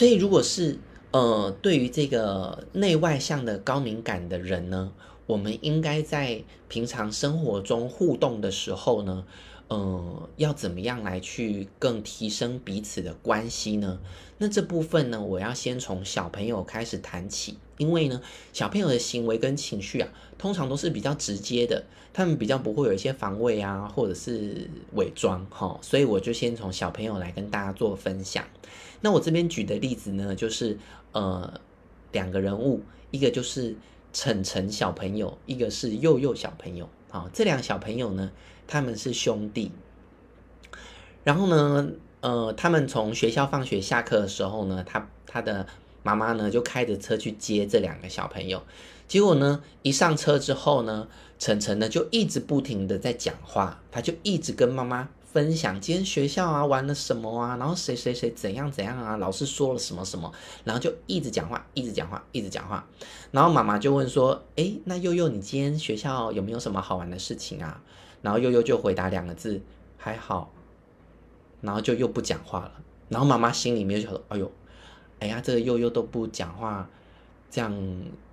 所以如果是呃，对于这个内外向的高敏感的人呢，我们应该在平常生活中互动的时候呢，呃，要怎么样来去更提升彼此的关系呢？那这部分呢，我要先从小朋友开始谈起，因为呢，小朋友的行为跟情绪啊，通常都是比较直接的，他们比较不会有一些防卫啊，或者是伪装哈，所以我就先从小朋友来跟大家做分享。那我这边举的例子呢，就是呃，两个人物，一个就是晨晨小朋友，一个是佑佑小朋友，好，这两小朋友呢。他们是兄弟，然后呢，呃，他们从学校放学下课的时候呢，他他的妈妈呢就开着车去接这两个小朋友。结果呢，一上车之后呢，晨晨呢就一直不停的在讲话，他就一直跟妈妈分享今天学校啊玩了什么啊，然后谁谁谁怎样怎样啊，老师说了什么什么，然后就一直讲话，一直讲话，一直讲话。然后妈妈就问说：“诶，那悠悠，你今天学校有没有什么好玩的事情啊？”然后悠悠就回答两个字，还好，然后就又不讲话了。然后妈妈心里面就想说：“哎呦，哎呀，这个悠悠都不讲话，这样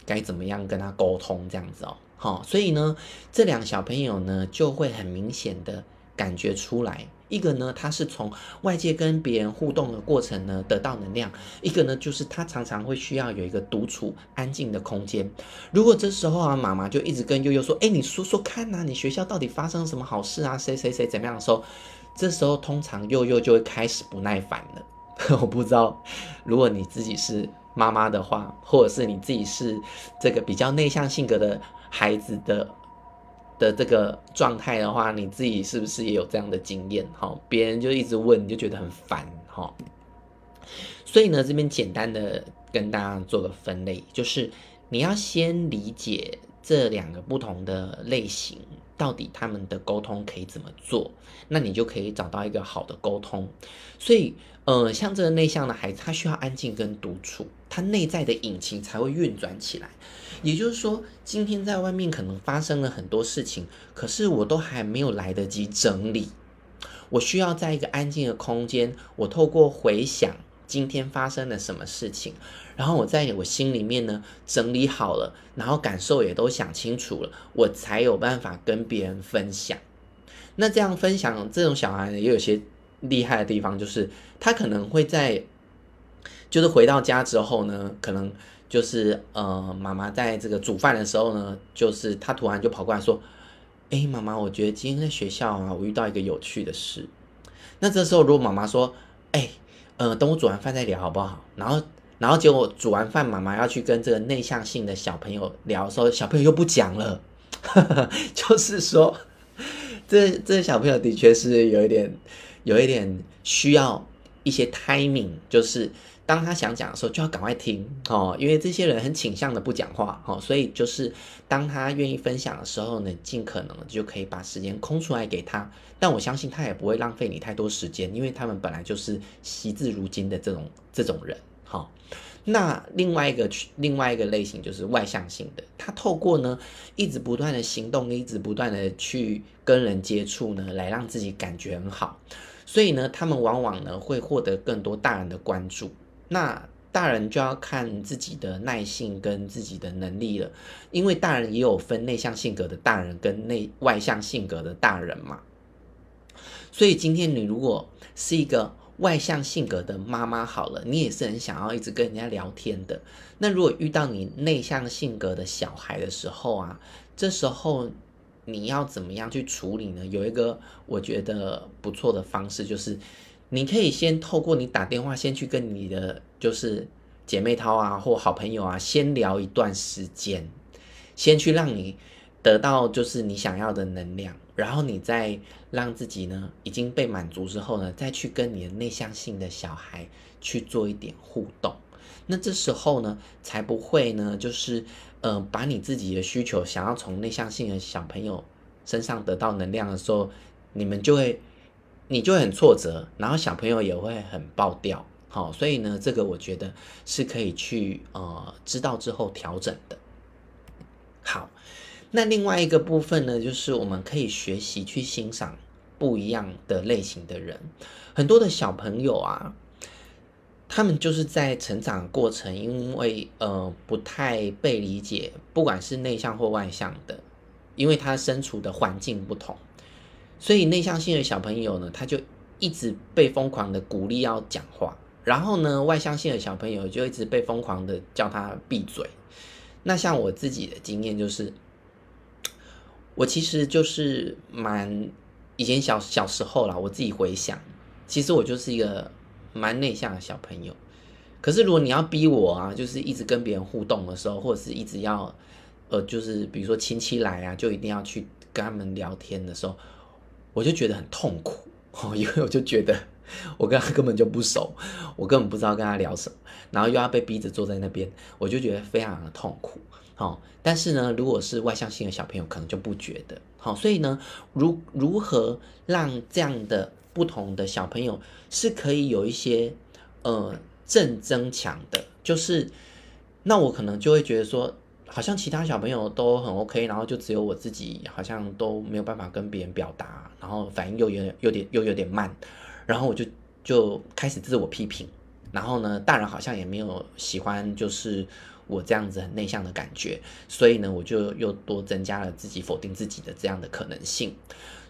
该怎么样跟他沟通？这样子哦，好，所以呢，这两小朋友呢就会很明显的感觉出来。”一个呢，他是从外界跟别人互动的过程呢得到能量；一个呢，就是他常常会需要有一个独处、安静的空间。如果这时候啊，妈妈就一直跟悠悠说：“哎，你说说看呐，你学校到底发生什么好事啊？谁谁谁怎么样的时候？”这时候通常悠悠就会开始不耐烦了。我不知道，如果你自己是妈妈的话，或者是你自己是这个比较内向性格的孩子的。的这个状态的话，你自己是不是也有这样的经验？哈，别人就一直问，你就觉得很烦，哈。所以呢，这边简单的跟大家做个分类，就是你要先理解这两个不同的类型，到底他们的沟通可以怎么做，那你就可以找到一个好的沟通。所以，呃，像这个内向的孩子，他需要安静跟独处，他内在的引擎才会运转起来。也就是说，今天在外面可能发生了很多事情，可是我都还没有来得及整理。我需要在一个安静的空间，我透过回想今天发生了什么事情，然后我在我心里面呢整理好了，然后感受也都想清楚了，我才有办法跟别人分享。那这样分享，这种小孩也有些厉害的地方，就是他可能会在，就是回到家之后呢，可能。就是呃，妈妈在这个煮饭的时候呢，就是他突然就跑过来说：“哎，妈妈，我觉得今天在学校啊，我遇到一个有趣的事。”那这时候如果妈妈说：“哎，呃，等我煮完饭再聊好不好？”然后，然后结果煮完饭，妈妈要去跟这个内向性的小朋友聊的时候，小朋友又不讲了。就是说，这这小朋友的确是有一点，有一点需要一些 timing，就是。当他想讲的时候，就要赶快听哦，因为这些人很倾向的不讲话哦，所以就是当他愿意分享的时候呢，尽可能就可以把时间空出来给他。但我相信他也不会浪费你太多时间，因为他们本来就是惜字如金的这种这种人。好，那另外一个另外一个类型就是外向性的，他透过呢一直不断的行动，一直不断的去跟人接触呢，来让自己感觉很好。所以呢，他们往往呢会获得更多大人的关注。那大人就要看自己的耐性跟自己的能力了，因为大人也有分内向性格的大人跟内外向性格的大人嘛。所以今天你如果是一个外向性格的妈妈好了，你也是很想要一直跟人家聊天的。那如果遇到你内向性格的小孩的时候啊，这时候你要怎么样去处理呢？有一个我觉得不错的方式就是。你可以先透过你打电话，先去跟你的就是姐妹淘啊，或好朋友啊，先聊一段时间，先去让你得到就是你想要的能量，然后你再让自己呢已经被满足之后呢，再去跟你的内向性的小孩去做一点互动。那这时候呢，才不会呢就是呃把你自己的需求想要从内向性的小朋友身上得到能量的时候，你们就会。你就很挫折，然后小朋友也会很爆掉，好，所以呢，这个我觉得是可以去呃知道之后调整的。好，那另外一个部分呢，就是我们可以学习去欣赏不一样的类型的人。很多的小朋友啊，他们就是在成长过程，因为呃不太被理解，不管是内向或外向的，因为他身处的环境不同，所以内向性的小朋友呢，他就一直被疯狂的鼓励要讲话，然后呢，外向性的小朋友就一直被疯狂的叫他闭嘴。那像我自己的经验就是，我其实就是蛮以前小小时候啦，我自己回想，其实我就是一个。蛮内向的小朋友，可是如果你要逼我啊，就是一直跟别人互动的时候，或者是一直要，呃，就是比如说亲戚来啊，就一定要去跟他们聊天的时候，我就觉得很痛苦哦，因为我就觉得我跟他根本就不熟，我根本不知道跟他聊什么，然后又要被逼着坐在那边，我就觉得非常的痛苦。好，但是呢，如果是外向性的小朋友，可能就不觉得。好，所以呢，如如何让这样的不同的小朋友是可以有一些呃正增强的，就是那我可能就会觉得说，好像其他小朋友都很 OK，然后就只有我自己好像都没有办法跟别人表达，然后反应又有点有点又有点慢，然后我就就开始自我批评，然后呢，大人好像也没有喜欢就是我这样子很内向的感觉，所以呢，我就又多增加了自己否定自己的这样的可能性。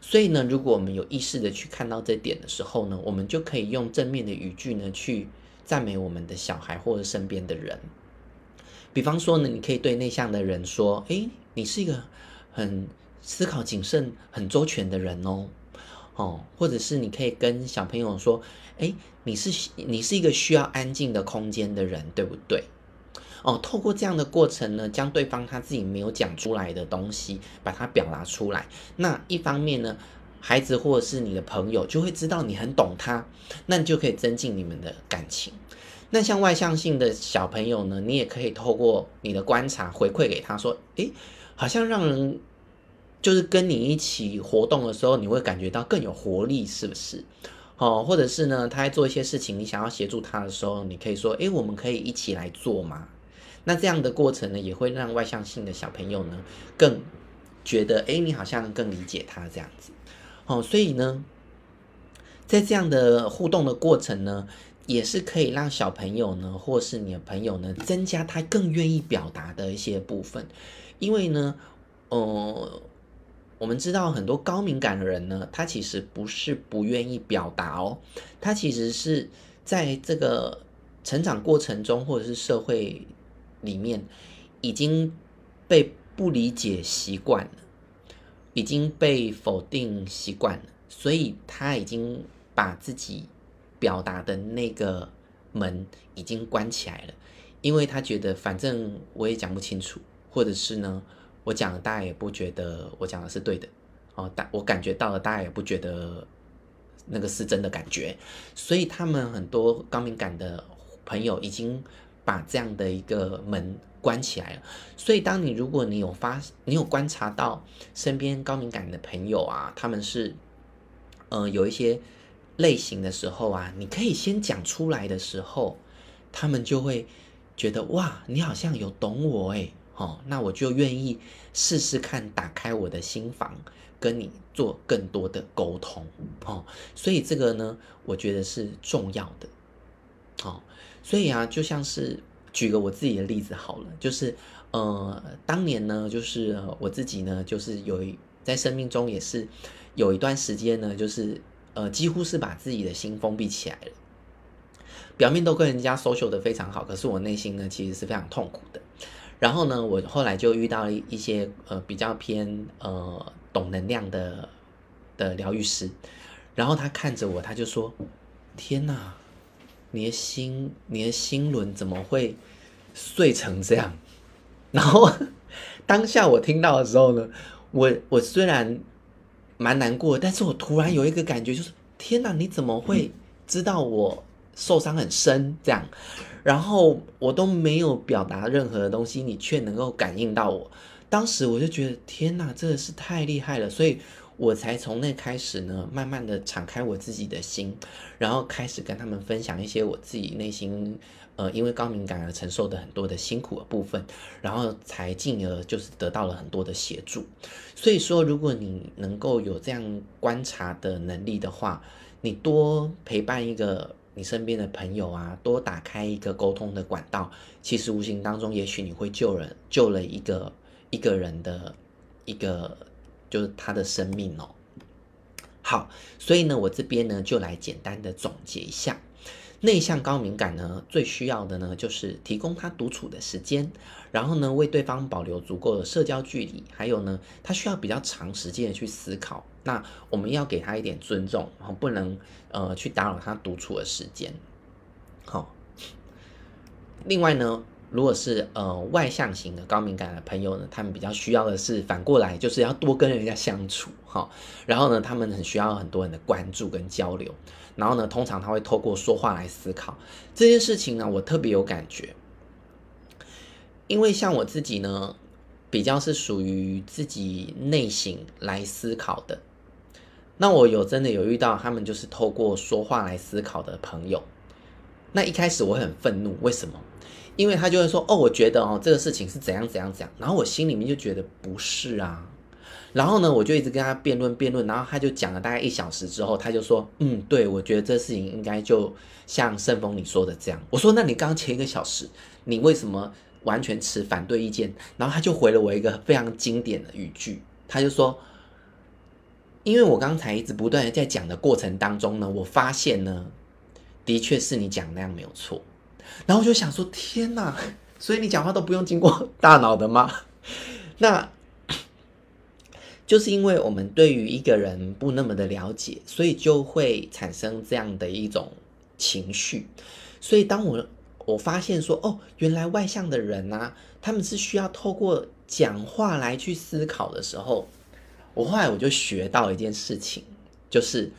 所以呢，如果我们有意识的去看到这点的时候呢，我们就可以用正面的语句呢去赞美我们的小孩或者身边的人。比方说呢，你可以对内向的人说：“诶，你是一个很思考谨慎、很周全的人哦。”哦，或者是你可以跟小朋友说：“诶，你是你是一个需要安静的空间的人，对不对？”哦，透过这样的过程呢，将对方他自己没有讲出来的东西，把它表达出来。那一方面呢，孩子或者是你的朋友就会知道你很懂他，那你就可以增进你们的感情。那像外向性的小朋友呢，你也可以透过你的观察回馈给他说，诶，好像让人就是跟你一起活动的时候，你会感觉到更有活力，是不是？哦，或者是呢，他在做一些事情，你想要协助他的时候，你可以说，诶，我们可以一起来做吗？那这样的过程呢，也会让外向性的小朋友呢，更觉得，哎，你好像更理解他这样子，哦，所以呢，在这样的互动的过程呢，也是可以让小朋友呢，或是你的朋友呢，增加他更愿意表达的一些部分，因为呢，呃，我们知道很多高敏感的人呢，他其实不是不愿意表达哦，他其实是在这个成长过程中，或者是社会。里面已经被不理解习惯了，已经被否定习惯了，所以他已经把自己表达的那个门已经关起来了，因为他觉得反正我也讲不清楚，或者是呢，我讲了大家也不觉得我讲的是对的，哦，大我感觉到了大家也不觉得那个是真的感觉，所以他们很多高敏感的朋友已经。把这样的一个门关起来了，所以当你如果你有发，你有观察到身边高敏感的朋友啊，他们是，呃，有一些类型的时候啊，你可以先讲出来的时候，他们就会觉得哇，你好像有懂我诶。哦，那我就愿意试试看，打开我的心房，跟你做更多的沟通，哦，所以这个呢，我觉得是重要的，哦。所以啊，就像是举个我自己的例子好了，就是呃，当年呢，就是、我自己呢，就是有一在生命中也是有一段时间呢，就是呃，几乎是把自己的心封闭起来了，表面都跟人家 social 的非常好，可是我内心呢，其实是非常痛苦的。然后呢，我后来就遇到了一些呃比较偏呃懂能量的的疗愈师，然后他看着我，他就说：“天哪！”你的心，你的心轮怎么会碎成这样？然后 当下我听到的时候呢，我我虽然蛮难过，但是我突然有一个感觉，就是天哪，你怎么会知道我受伤很深这样？然后我都没有表达任何的东西，你却能够感应到我。当时我就觉得天哪，真的是太厉害了，所以。我才从那开始呢，慢慢的敞开我自己的心，然后开始跟他们分享一些我自己内心，呃，因为高敏感而承受的很多的辛苦的部分，然后才进而就是得到了很多的协助。所以说，如果你能够有这样观察的能力的话，你多陪伴一个你身边的朋友啊，多打开一个沟通的管道，其实无形当中，也许你会救人，救了一个一个人的一个就是他的生命哦。好，所以呢，我这边呢就来简单的总结一下。内向高敏感呢，最需要的呢，就是提供他独处的时间，然后呢，为对方保留足够的社交距离，还有呢，他需要比较长时间的去思考。那我们要给他一点尊重，然后不能呃去打扰他独处的时间。好，另外呢。如果是呃外向型的高敏感的朋友呢，他们比较需要的是反过来，就是要多跟人家相处哈。然后呢，他们很需要很多人的关注跟交流。然后呢，通常他会透过说话来思考这件事情呢，我特别有感觉，因为像我自己呢，比较是属于自己内心来思考的。那我有真的有遇到他们就是透过说话来思考的朋友。那一开始我很愤怒，为什么？因为他就会说，哦，我觉得哦，这个事情是怎样怎样怎样，然后我心里面就觉得不是啊，然后呢，我就一直跟他辩论辩论，然后他就讲了大概一小时之后，他就说，嗯，对，我觉得这事情应该就像圣峰你说的这样。我说，那你刚刚前一个小时，你为什么完全持反对意见？然后他就回了我一个非常经典的语句，他就说，因为我刚才一直不断的在讲的过程当中呢，我发现呢，的确是你讲那样没有错。然后我就想说，天哪！所以你讲话都不用经过大脑的吗？那 就是因为我们对于一个人不那么的了解，所以就会产生这样的一种情绪。所以当我我发现说，哦，原来外向的人啊，他们是需要透过讲话来去思考的时候，我后来我就学到一件事情，就是。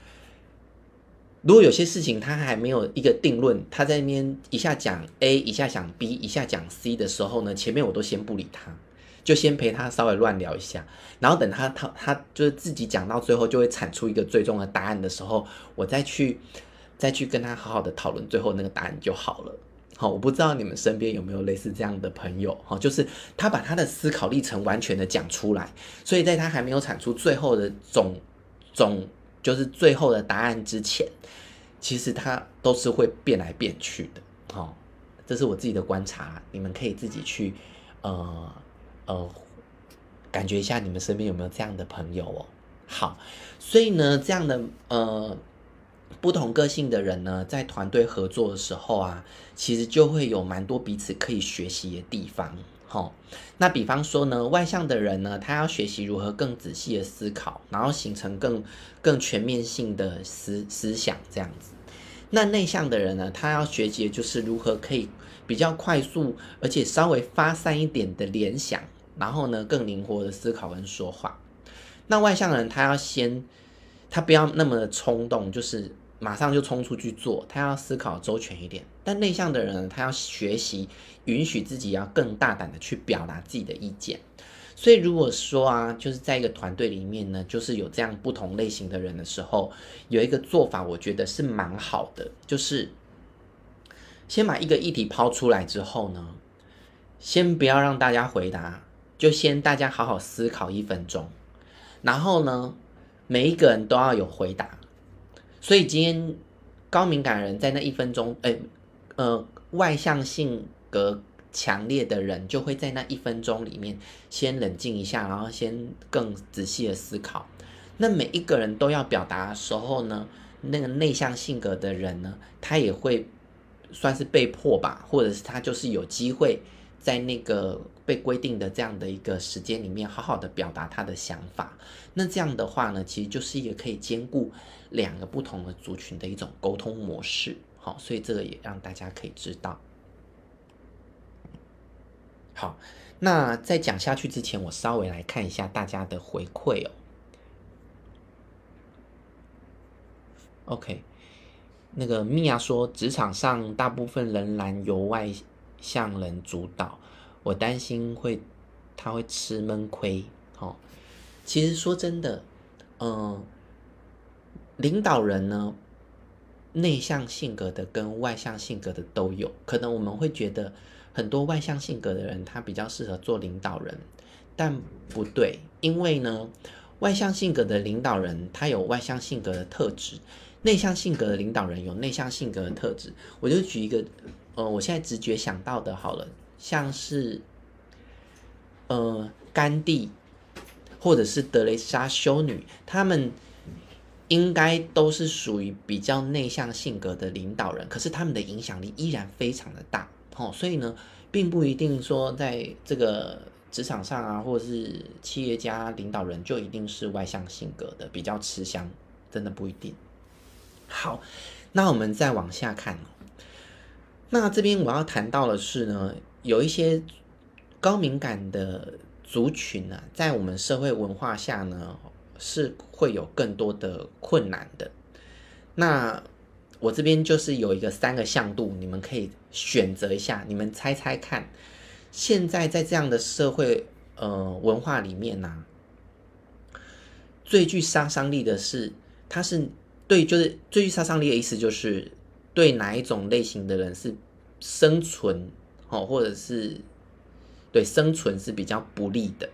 如果有些事情他还没有一个定论，他在那边一下讲 A，一下讲 B，一下讲 C 的时候呢，前面我都先不理他，就先陪他稍微乱聊一下，然后等他他他就是自己讲到最后就会产出一个最终的答案的时候，我再去再去跟他好好的讨论最后那个答案就好了。好，我不知道你们身边有没有类似这样的朋友，哈，就是他把他的思考历程完全的讲出来，所以在他还没有产出最后的总总。就是最后的答案之前，其实它都是会变来变去的，哦，这是我自己的观察，你们可以自己去，呃呃，感觉一下你们身边有没有这样的朋友哦。好，所以呢，这样的呃不同个性的人呢，在团队合作的时候啊，其实就会有蛮多彼此可以学习的地方。好，那比方说呢，外向的人呢，他要学习如何更仔细的思考，然后形成更更全面性的思思想这样子。那内向的人呢，他要学习的就是如何可以比较快速，而且稍微发散一点的联想，然后呢，更灵活的思考跟说话。那外向的人他要先，他不要那么的冲动，就是。马上就冲出去做，他要思考周全一点。但内向的人，他要学习允许自己要更大胆的去表达自己的意见。所以如果说啊，就是在一个团队里面呢，就是有这样不同类型的人的时候，有一个做法，我觉得是蛮好的，就是先把一个议题抛出来之后呢，先不要让大家回答，就先大家好好思考一分钟，然后呢，每一个人都要有回答。所以今天高敏感人在那一分钟，哎，呃，外向性格强烈的人就会在那一分钟里面先冷静一下，然后先更仔细的思考。那每一个人都要表达的时候呢，那个内向性格的人呢，他也会算是被迫吧，或者是他就是有机会在那个被规定的这样的一个时间里面，好好的表达他的想法。那这样的话呢，其实就是也可以兼顾。两个不同的族群的一种沟通模式，好，所以这个也让大家可以知道。好，那在讲下去之前，我稍微来看一下大家的回馈哦。OK，那个米娅说，职场上大部分仍然由外向人主导，我担心会他会吃闷亏。好，其实说真的，嗯。领导人呢，内向性格的跟外向性格的都有，可能我们会觉得很多外向性格的人他比较适合做领导人，但不对，因为呢，外向性格的领导人，他有外向性格的特质；内向性格的领导人有内向性格的特质。我就举一个，呃，我现在直觉想到的，好了，像是，呃，甘地或者是德蕾莎修女，他们应该都是属于比较内向性格的领导人，可是他们的影响力依然非常的大，哦，所以呢，并不一定说在这个。职场上啊，或者是企业家领导人，就一定是外向性格的，比较吃香，真的不一定。好，那我们再往下看。那这边我要谈到的是呢，有一些高敏感的族群呢、啊，在我们社会文化下呢，是会有更多的困难的。那我这边就是有一个三个向度，你们可以选择一下，你们猜猜看。现在在这样的社会呃文化里面呢、啊，最具杀伤力的是，它是对，就是最具杀伤力的意思就是对哪一种类型的人是生存哦，或者是对生存是比较不利的。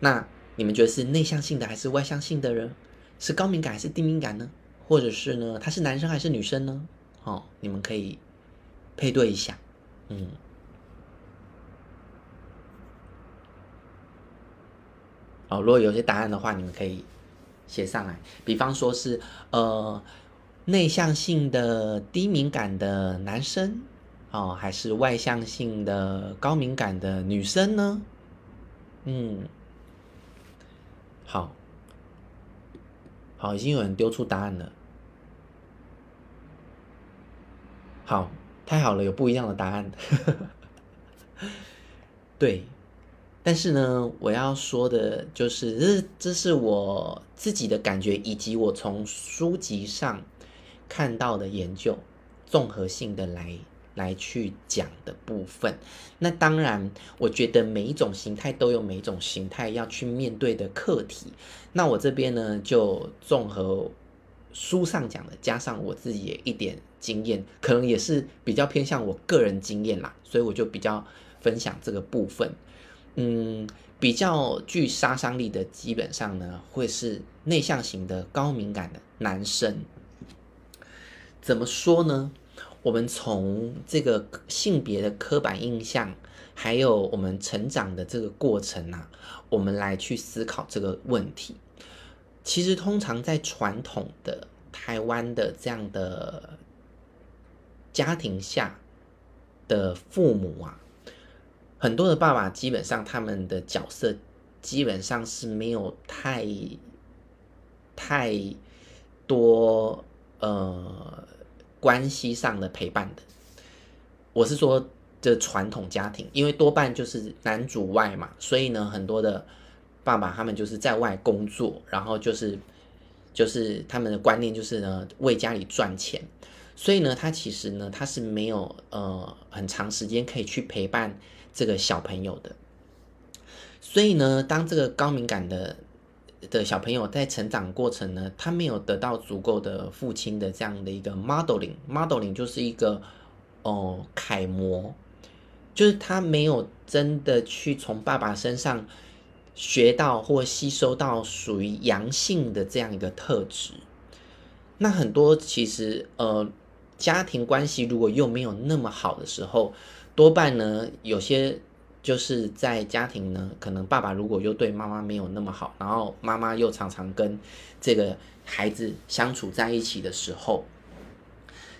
那你们觉得是内向性的还是外向性的人？是高敏感还是低敏感呢？或者是呢，他是男生还是女生呢？哦，你们可以配对一下，嗯。哦，如果有些答案的话，你们可以写上来。比方说是呃内向性的低敏感的男生哦，还是外向性的高敏感的女生呢？嗯，好，好，已经有人丢出答案了。好，太好了，有不一样的答案。对。但是呢，我要说的就是，这这是我自己的感觉，以及我从书籍上看到的研究，综合性的来来去讲的部分。那当然，我觉得每一种形态都有每一种形态要去面对的课题。那我这边呢，就综合书上讲的，加上我自己也一点经验，可能也是比较偏向我个人经验啦，所以我就比较分享这个部分。嗯，比较具杀伤力的，基本上呢，会是内向型的高敏感的男生。怎么说呢？我们从这个性别的刻板印象，还有我们成长的这个过程啊，我们来去思考这个问题。其实，通常在传统的台湾的这样的家庭下的父母啊。很多的爸爸基本上他们的角色基本上是没有太太多呃关系上的陪伴的。我是说这传统家庭，因为多半就是男主外嘛，所以呢，很多的爸爸他们就是在外工作，然后就是就是他们的观念就是呢为家里赚钱，所以呢，他其实呢他是没有呃很长时间可以去陪伴。这个小朋友的，所以呢，当这个高敏感的的小朋友在成长过程呢，他没有得到足够的父亲的这样的一个 modeling，modeling 就是一个哦楷模，就是他没有真的去从爸爸身上学到或吸收到属于阳性的这样一个特质。那很多其实呃家庭关系如果又没有那么好的时候。多半呢，有些就是在家庭呢，可能爸爸如果又对妈妈没有那么好，然后妈妈又常常跟这个孩子相处在一起的时候，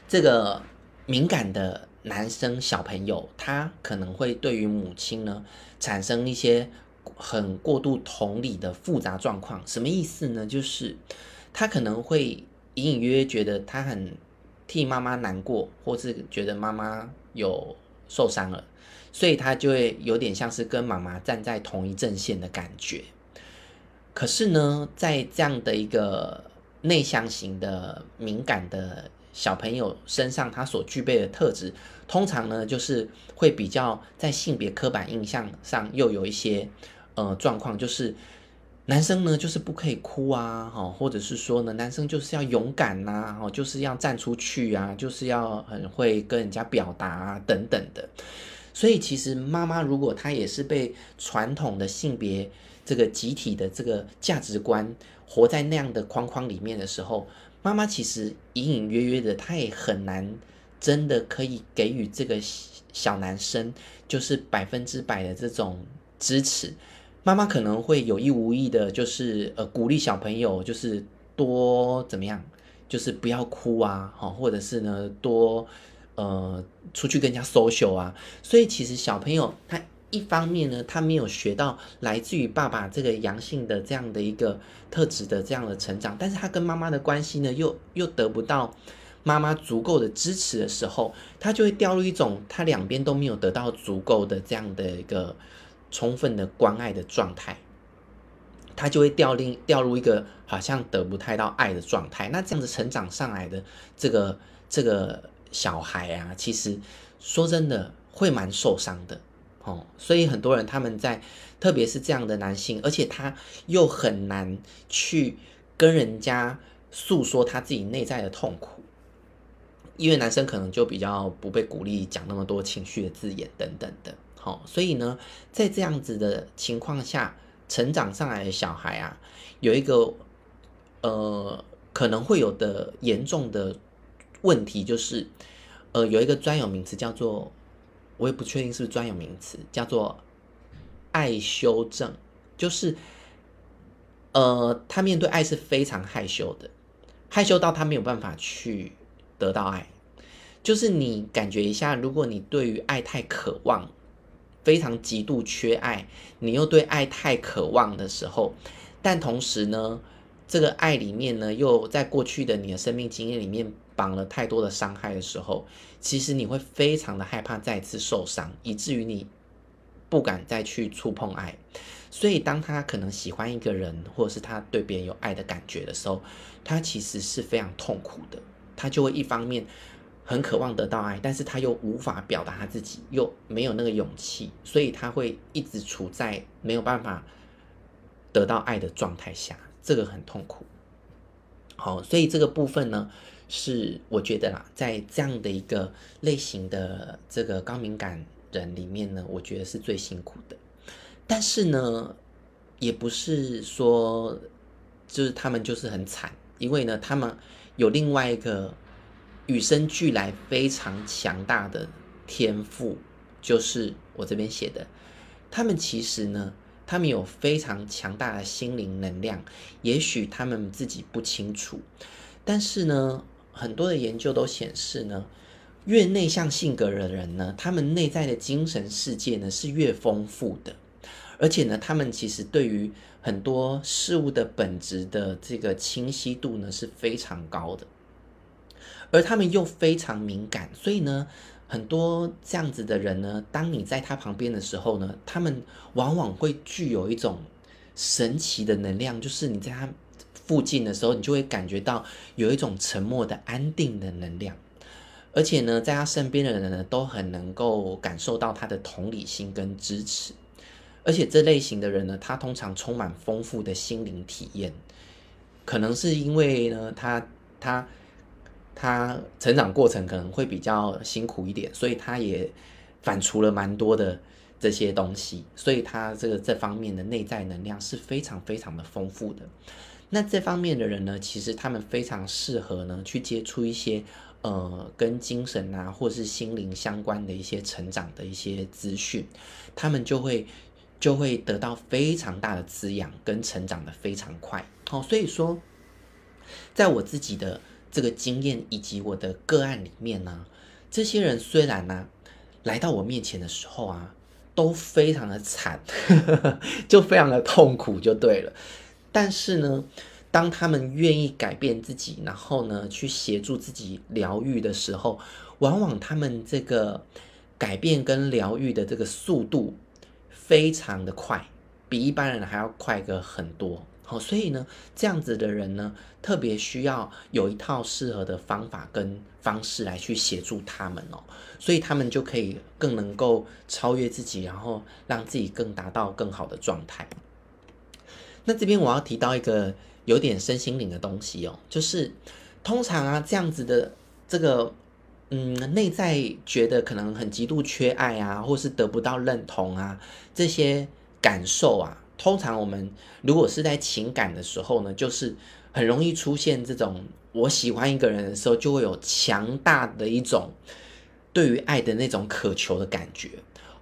这个敏感的男生小朋友，他可能会对于母亲呢产生一些很过度同理的复杂状况。什么意思呢？就是他可能会隐隐约约觉得他很替妈妈难过，或是觉得妈妈有。受伤了，所以他就会有点像是跟妈妈站在同一阵线的感觉。可是呢，在这样的一个内向型的敏感的小朋友身上，他所具备的特质，通常呢就是会比较在性别刻板印象上又有一些呃状况，就是男生呢就是不可以哭啊，或者是说呢，男生就是要勇敢呐，就是要站出去啊，就是要很会跟人家表达啊，等等的。所以其实妈妈如果她也是被传统的性别这个集体的这个价值观，活在那样的框框里面的时候，妈妈其实隐隐约约的，她也很难真的可以给予这个小男生就是百分之百的这种支持。妈妈可能会有意无意的，就是呃鼓励小朋友，就是多怎么样，就是不要哭啊，好，或者是呢多呃出去跟人家 social 啊。所以其实小朋友他。一方面呢，他没有学到来自于爸爸这个阳性的这样的一个特质的这样的成长，但是他跟妈妈的关系呢，又又得不到妈妈足够的支持的时候，他就会掉入一种他两边都没有得到足够的这样的一个充分的关爱的状态，他就会掉进掉入一个好像得不太到爱的状态。那这样子成长上来的这个这个小孩啊，其实说真的会蛮受伤的。哦，所以很多人他们在，特别是这样的男性，而且他又很难去跟人家诉说他自己内在的痛苦，因为男生可能就比较不被鼓励讲那么多情绪的字眼等等的。好，所以呢，在这样子的情况下，成长上来的小孩啊，有一个呃可能会有的严重的问题，就是呃有一个专有名词叫做。我也不确定是不是专有名词，叫做爱羞症，就是，呃，他面对爱是非常害羞的，害羞到他没有办法去得到爱。就是你感觉一下，如果你对于爱太渴望，非常极度缺爱，你又对爱太渴望的时候，但同时呢，这个爱里面呢，又在过去的你的生命经验里面。绑了太多的伤害的时候，其实你会非常的害怕再次受伤，以至于你不敢再去触碰爱。所以，当他可能喜欢一个人，或者是他对别人有爱的感觉的时候，他其实是非常痛苦的。他就会一方面很渴望得到爱，但是他又无法表达他自己，又没有那个勇气，所以他会一直处在没有办法得到爱的状态下，这个很痛苦。好，所以这个部分呢。是我觉得啦，在这样的一个类型的这个高敏感人里面呢，我觉得是最辛苦的。但是呢，也不是说就是他们就是很惨，因为呢，他们有另外一个与生俱来非常强大的天赋，就是我这边写的，他们其实呢，他们有非常强大的心灵能量，也许他们自己不清楚，但是呢。很多的研究都显示呢，越内向性格的人呢，他们内在的精神世界呢是越丰富的，而且呢，他们其实对于很多事物的本质的这个清晰度呢是非常高的，而他们又非常敏感，所以呢，很多这样子的人呢，当你在他旁边的时候呢，他们往往会具有一种神奇的能量，就是你在他。附近的时候，你就会感觉到有一种沉默的安定的能量，而且呢，在他身边的人呢，都很能够感受到他的同理心跟支持，而且这类型的人呢，他通常充满丰富的心灵体验，可能是因为呢，他他他成长过程可能会比较辛苦一点，所以他也反刍了蛮多的这些东西，所以他这个这方面的内在能量是非常非常的丰富的。那这方面的人呢，其实他们非常适合呢去接触一些呃跟精神啊或是心灵相关的一些成长的一些资讯，他们就会就会得到非常大的滋养跟成长的非常快。好，所以说，在我自己的这个经验以及我的个案里面呢，这些人虽然呢来到我面前的时候啊，都非常的惨，就非常的痛苦，就对了。但是呢，当他们愿意改变自己，然后呢，去协助自己疗愈的时候，往往他们这个改变跟疗愈的这个速度非常的快，比一般人还要快个很多。好，所以呢，这样子的人呢，特别需要有一套适合的方法跟方式来去协助他们哦，所以他们就可以更能够超越自己，然后让自己更达到更好的状态。那这边我要提到一个有点身心灵的东西哦，就是通常啊这样子的这个嗯内在觉得可能很极度缺爱啊，或是得不到认同啊这些感受啊，通常我们如果是在情感的时候呢，就是很容易出现这种我喜欢一个人的时候，就会有强大的一种对于爱的那种渴求的感觉，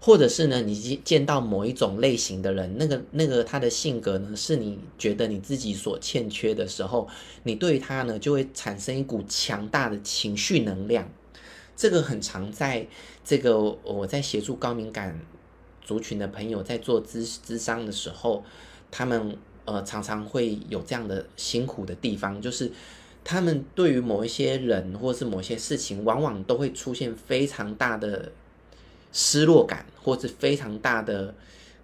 或者是呢，你见到某一种类型的人，那个那个他的性格呢，是你觉得你自己所欠缺的时候，你对他呢就会产生一股强大的情绪能量。这个很常在这个我在协助高敏感族群的朋友在做咨咨商的时候，他们呃常常会有这样的辛苦的地方，就是他们对于某一些人或是某些事情，往往都会出现非常大的失落感，或是非常大的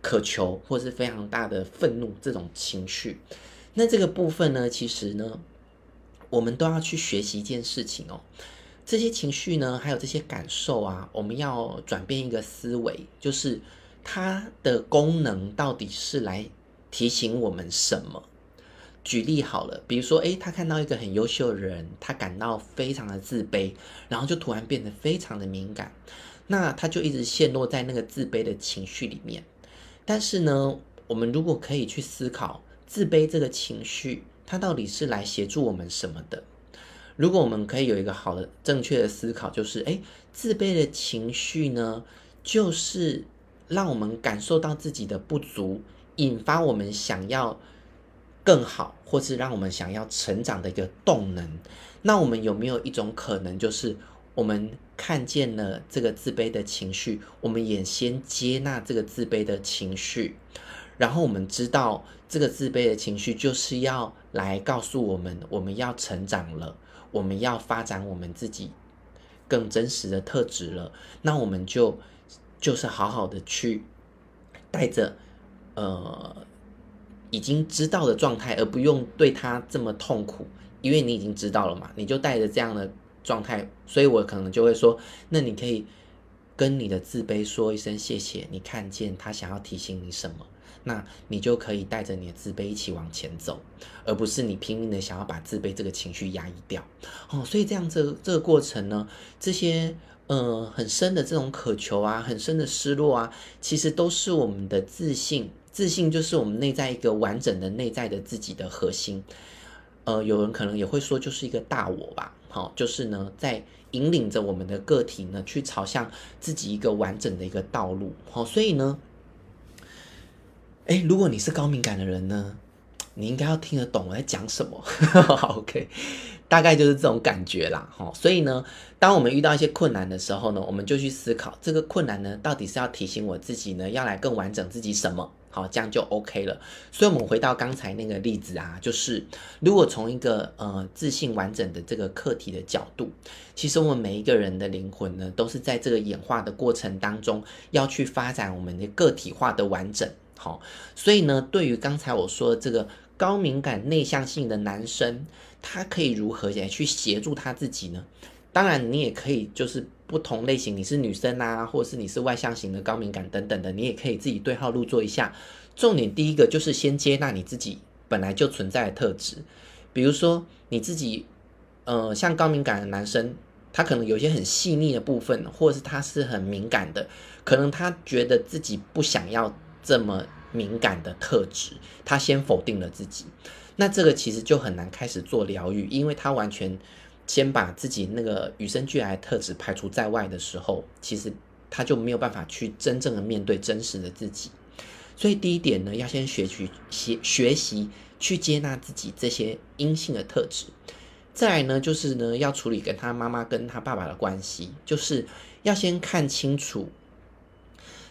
渴求，或是非常大的愤怒这种情绪。那这个部分呢，其实呢，我们都要去学习一件事情哦。这些情绪呢，还有这些感受啊，我们要转变一个思维，就是它的功能到底是来提醒我们什么？举例好了，比如说，诶，他看到一个很优秀的人，他感到非常的自卑，然后就突然变得非常的敏感，那他就一直陷落在那个自卑的情绪里面。但是呢，我们如果可以去思考，自卑这个情绪，它到底是来协助我们什么的？如果我们可以有一个好的、正确的思考，就是，诶，自卑的情绪呢，就是让我们感受到自己的不足，引发我们想要更好，或是让我们想要成长的一个动能。那我们有没有一种可能，就是我们看见了这个自卑的情绪，我们也先接纳这个自卑的情绪，然后我们知道这个自卑的情绪就是要来告诉我们，我们要成长了。我们要发展我们自己更真实的特质了，那我们就就是好好的去带着呃已经知道的状态，而不用对他这么痛苦，因为你已经知道了嘛，你就带着这样的状态，所以我可能就会说，那你可以跟你的自卑说一声谢谢，你看见他想要提醒你什么。那你就可以带着你的自卑一起往前走，而不是你拼命的想要把自卑这个情绪压抑掉。哦，所以这样这、这个过程呢，这些呃很深的这种渴求啊，很深的失落啊，其实都是我们的自信。自信就是我们内在一个完整的内在的自己的核心。呃，有人可能也会说，就是一个大我吧。好、哦，就是呢，在引领着我们的个体呢，去朝向自己一个完整的一个道路。好、哦，所以呢。诶，如果你是高敏感的人呢，你应该要听得懂我在讲什么。OK，大概就是这种感觉啦。哈，所以呢，当我们遇到一些困难的时候呢，我们就去思考这个困难呢，到底是要提醒我自己呢，要来更完整自己什么？好，这样就 OK 了。所以，我们回到刚才那个例子啊，就是如果从一个呃自信完整的这个课题的角度，其实我们每一个人的灵魂呢，都是在这个演化的过程当中，要去发展我们的个体化的完整。好，所以呢，对于刚才我说的这个高敏感内向性的男生，他可以如何来去协助他自己呢？当然，你也可以就是不同类型，你是女生啊，或者是你是外向型的高敏感等等的，你也可以自己对号入座一下。重点第一个就是先接纳你自己本来就存在的特质，比如说你自己，呃，像高敏感的男生，他可能有些很细腻的部分，或者是他是很敏感的，可能他觉得自己不想要。这么敏感的特质，他先否定了自己，那这个其实就很难开始做疗愈，因为他完全先把自己那个与生俱来的特质排除在外的时候，其实他就没有办法去真正的面对真实的自己。所以第一点呢，要先学习学学习去接纳自己这些阴性的特质。再来呢，就是呢要处理跟他妈妈跟他爸爸的关系，就是要先看清楚。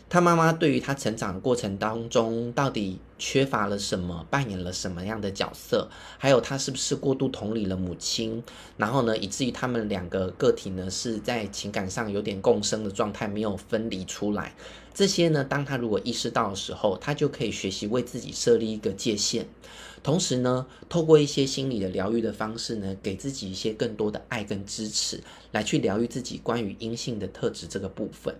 他妈妈对于他成长的过程当中，到底缺乏了什么，扮演了什么样的角色，还有他是不是过度同理了母亲，然后呢，以至于他们两个个体呢是在情感上有点共生的状态，没有分离出来。这些呢，当他如果意识到的时候，他就可以学习为自己设立一个界限，同时呢，透过一些心理的疗愈的方式呢，给自己一些更多的爱跟支持，来去疗愈自己关于阴性的特质这个部分。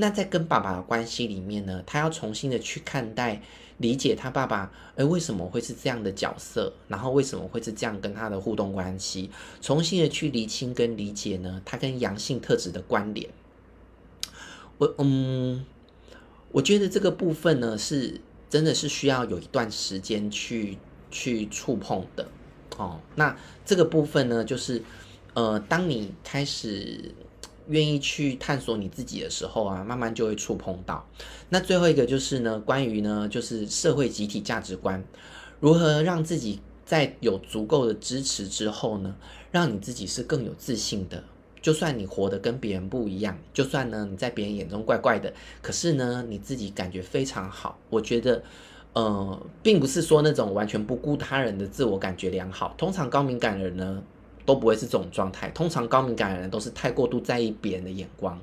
那在跟爸爸的关系里面呢，他要重新的去看待、理解他爸爸，诶，为什么会是这样的角色？然后为什么会是这样跟他的互动关系？重新的去厘清跟理解呢，他跟阳性特质的关联。我嗯，我觉得这个部分呢是真的是需要有一段时间去去触碰的哦。那这个部分呢，就是呃，当你开始愿意去探索你自己的时候啊，慢慢就会触碰到。那最后一个就是呢，关于呢，就是社会集体价值观，如何让自己在有足够的支持之后呢，让你自己是更有自信的。就算你活得跟别人不一样，就算呢你在别人眼中怪怪的，可是呢你自己感觉非常好。我觉得，呃，并不是说那种完全不顾他人的自我感觉良好。通常高敏感人呢都不会是这种状态。通常高敏感的人都是太过度在意别人的眼光，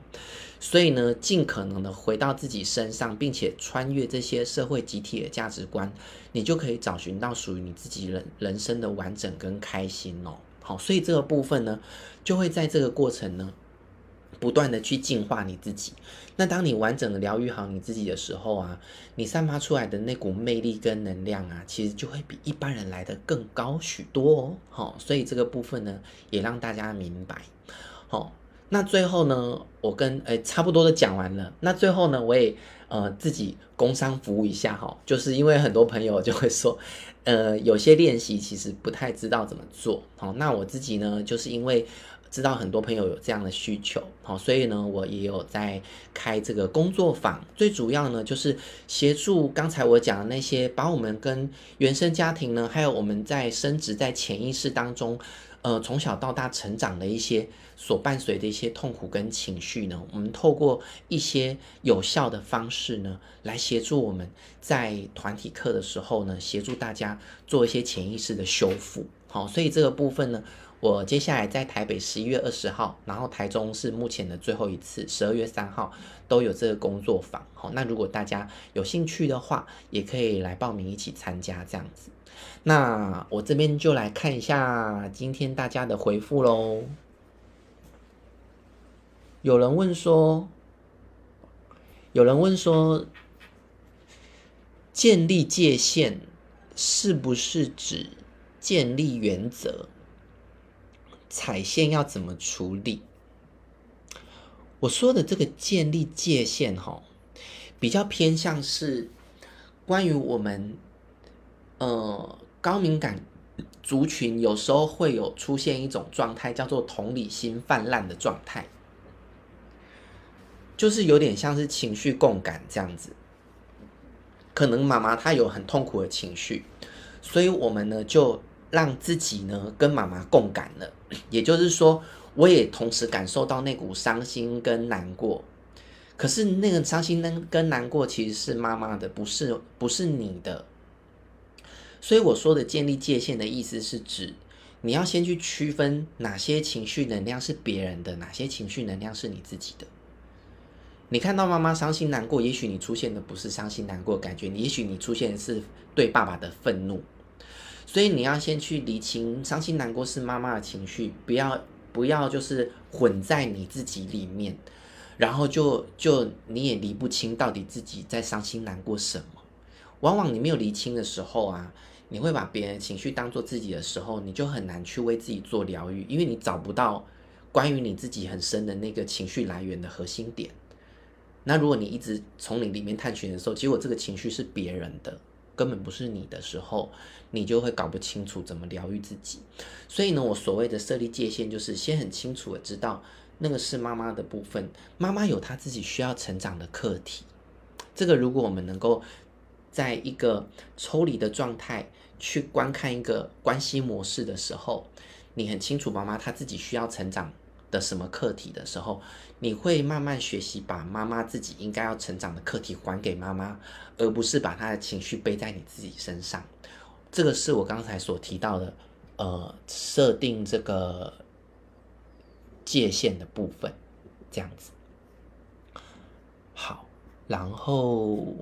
所以呢尽可能的回到自己身上，并且穿越这些社会集体的价值观，你就可以找寻到属于你自己人人生的完整跟开心哦。好，所以这个部分呢，就会在这个过程呢，不断的去净化你自己。那当你完整的疗愈好你自己的时候啊，你散发出来的那股魅力跟能量啊，其实就会比一般人来的更高许多哦。好，所以这个部分呢，也让大家明白。好，那最后呢，我跟诶差不多都讲完了。那最后呢，我也呃自己工商服务一下哈，就是因为很多朋友就会说。呃，有些练习其实不太知道怎么做，好，那我自己呢，就是因为知道很多朋友有这样的需求，好，所以呢，我也有在开这个工作坊，最主要呢，就是协助刚才我讲的那些，把我们跟原生家庭呢，还有我们在生殖在潜意识当中。呃，从小到大成长的一些所伴随的一些痛苦跟情绪呢，我们透过一些有效的方式呢，来协助我们在团体课的时候呢，协助大家做一些潜意识的修复。好，所以这个部分呢，我接下来在台北十一月二十号，然后台中是目前的最后一次，十二月三号都有这个工作坊。好，那如果大家有兴趣的话，也可以来报名一起参加这样子。那我这边就来看一下今天大家的回复喽。有人问说，有人问说，建立界限是不是指建立原则？踩线要怎么处理？我说的这个建立界限，哈，比较偏向是关于我们。呃，高敏感族群有时候会有出现一种状态，叫做同理心泛滥的状态，就是有点像是情绪共感这样子。可能妈妈她有很痛苦的情绪，所以我们呢就让自己呢跟妈妈共感了。也就是说，我也同时感受到那股伤心跟难过。可是那个伤心跟难过其实是妈妈的，不是不是你的。所以我说的建立界限的意思是指，你要先去区分哪些情绪能量是别人的，哪些情绪能量是你自己的。你看到妈妈伤心难过，也许你出现的不是伤心难过感觉，也许你出现的是对爸爸的愤怒。所以你要先去理清，伤心难过是妈妈的情绪，不要不要就是混在你自己里面，然后就就你也理不清到底自己在伤心难过什么。往往你没有理清的时候啊，你会把别人情绪当做自己的时候，你就很难去为自己做疗愈，因为你找不到关于你自己很深的那个情绪来源的核心点。那如果你一直从你里面探寻的时候，结果这个情绪是别人的，根本不是你的时候，你就会搞不清楚怎么疗愈自己。所以呢，我所谓的设立界限，就是先很清楚的知道那个是妈妈的部分，妈妈有她自己需要成长的课题。这个如果我们能够。在一个抽离的状态去观看一个关系模式的时候，你很清楚妈妈她自己需要成长的什么课题的时候，你会慢慢学习把妈妈自己应该要成长的课题还给妈妈，而不是把她的情绪背在你自己身上。这个是我刚才所提到的，呃，设定这个界限的部分，这样子。好，然后。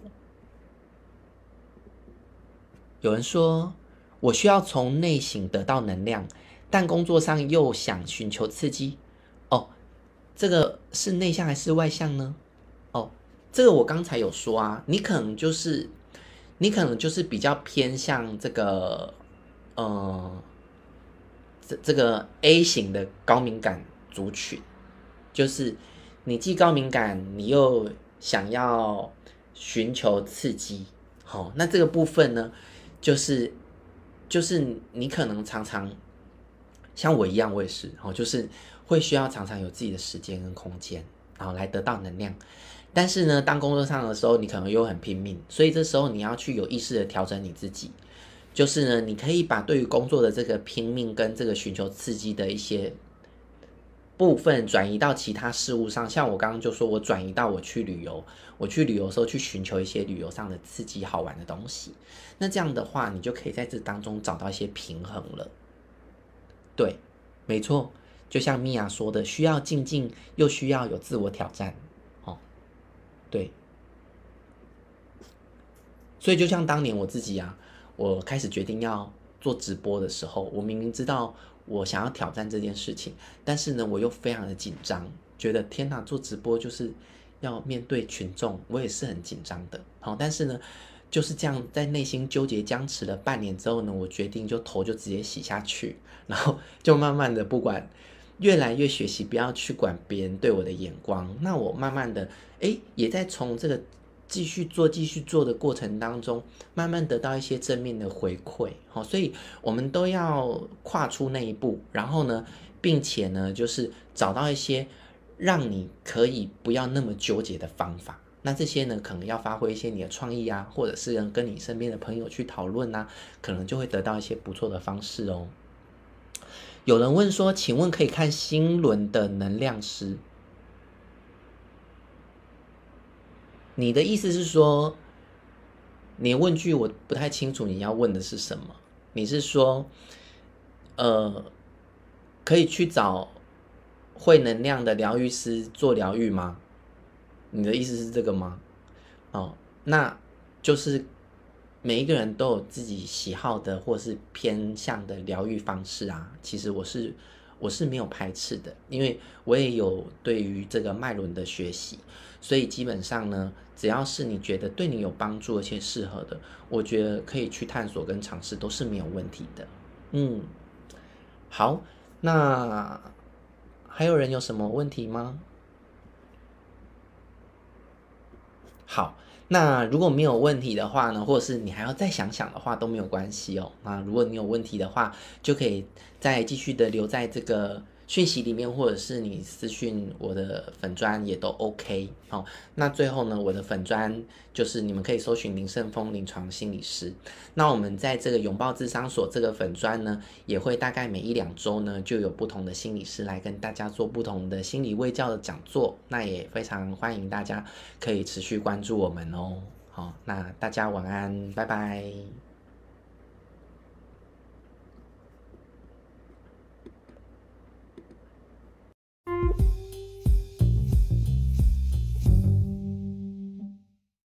有人说，我需要从内省得到能量，但工作上又想寻求刺激。这个是内向还是外向呢？哦，这个我刚才有说啊，你可能就是，你可能就是比较偏向这个，呃，这这个 A 型的高敏感族群，就是你既高敏感，你又想要寻求刺激。好，那这个部分呢，就是就是你可能常常像我一样，我也是哦，就是会需要常常有自己的时间跟空间，然后来得到能量。但是呢，当工作上的时候，你可能又很拼命，所以这时候你要去有意识的调整你自己。就是呢，你可以把对于工作的这个拼命跟这个寻求刺激的一些部分转移到其他事物上。像我刚刚就说，我转移到我去旅游，我去旅游的时候去寻求一些旅游上的刺激好玩的东西。那这样的话，你就可以在这当中找到一些平衡了。对，没错，就像米娅说的，需要静静，又需要有自我挑战。哦，对。所以就像当年我自己啊。我开始决定要做直播的时候，我明明知道我想要挑战这件事情，但是呢，我又非常的紧张，觉得天哪，做直播就是要面对群众，我也是很紧张的。好，但是呢，就是这样在内心纠结僵持了半年之后呢，我决定就头就直接洗下去，然后就慢慢的不管，越来越学习不要去管别人对我的眼光。那我慢慢的，诶，也在从这个。继续做，继续做的过程当中，慢慢得到一些正面的回馈，好，所以我们都要跨出那一步，然后呢，并且呢，就是找到一些让你可以不要那么纠结的方法。那这些呢，可能要发挥一些你的创意啊，或者是跟你身边的朋友去讨论呐，可能就会得到一些不错的方式哦。有人问说，请问可以看心轮的能量师？你的意思是说，你问句我不太清楚，你要问的是什么？你是说，呃，可以去找会能量的疗愈师做疗愈吗？你的意思是这个吗？哦，那就是每一个人都有自己喜好的或是偏向的疗愈方式啊。其实我是我是没有排斥的，因为我也有对于这个脉轮的学习。所以基本上呢，只要是你觉得对你有帮助而且适合的，我觉得可以去探索跟尝试都是没有问题的。嗯，好，那还有人有什么问题吗？好，那如果没有问题的话呢，或者是你还要再想想的话都没有关系哦。那如果你有问题的话，就可以再继续的留在这个。讯息里面，或者是你私讯我的粉专也都 OK 好。那最后呢，我的粉专就是你们可以搜寻林胜峰临床心理师。那我们在这个拥抱智商所这个粉专呢，也会大概每一两周呢，就有不同的心理师来跟大家做不同的心理卫教的讲座。那也非常欢迎大家可以持续关注我们哦。好，那大家晚安，拜拜。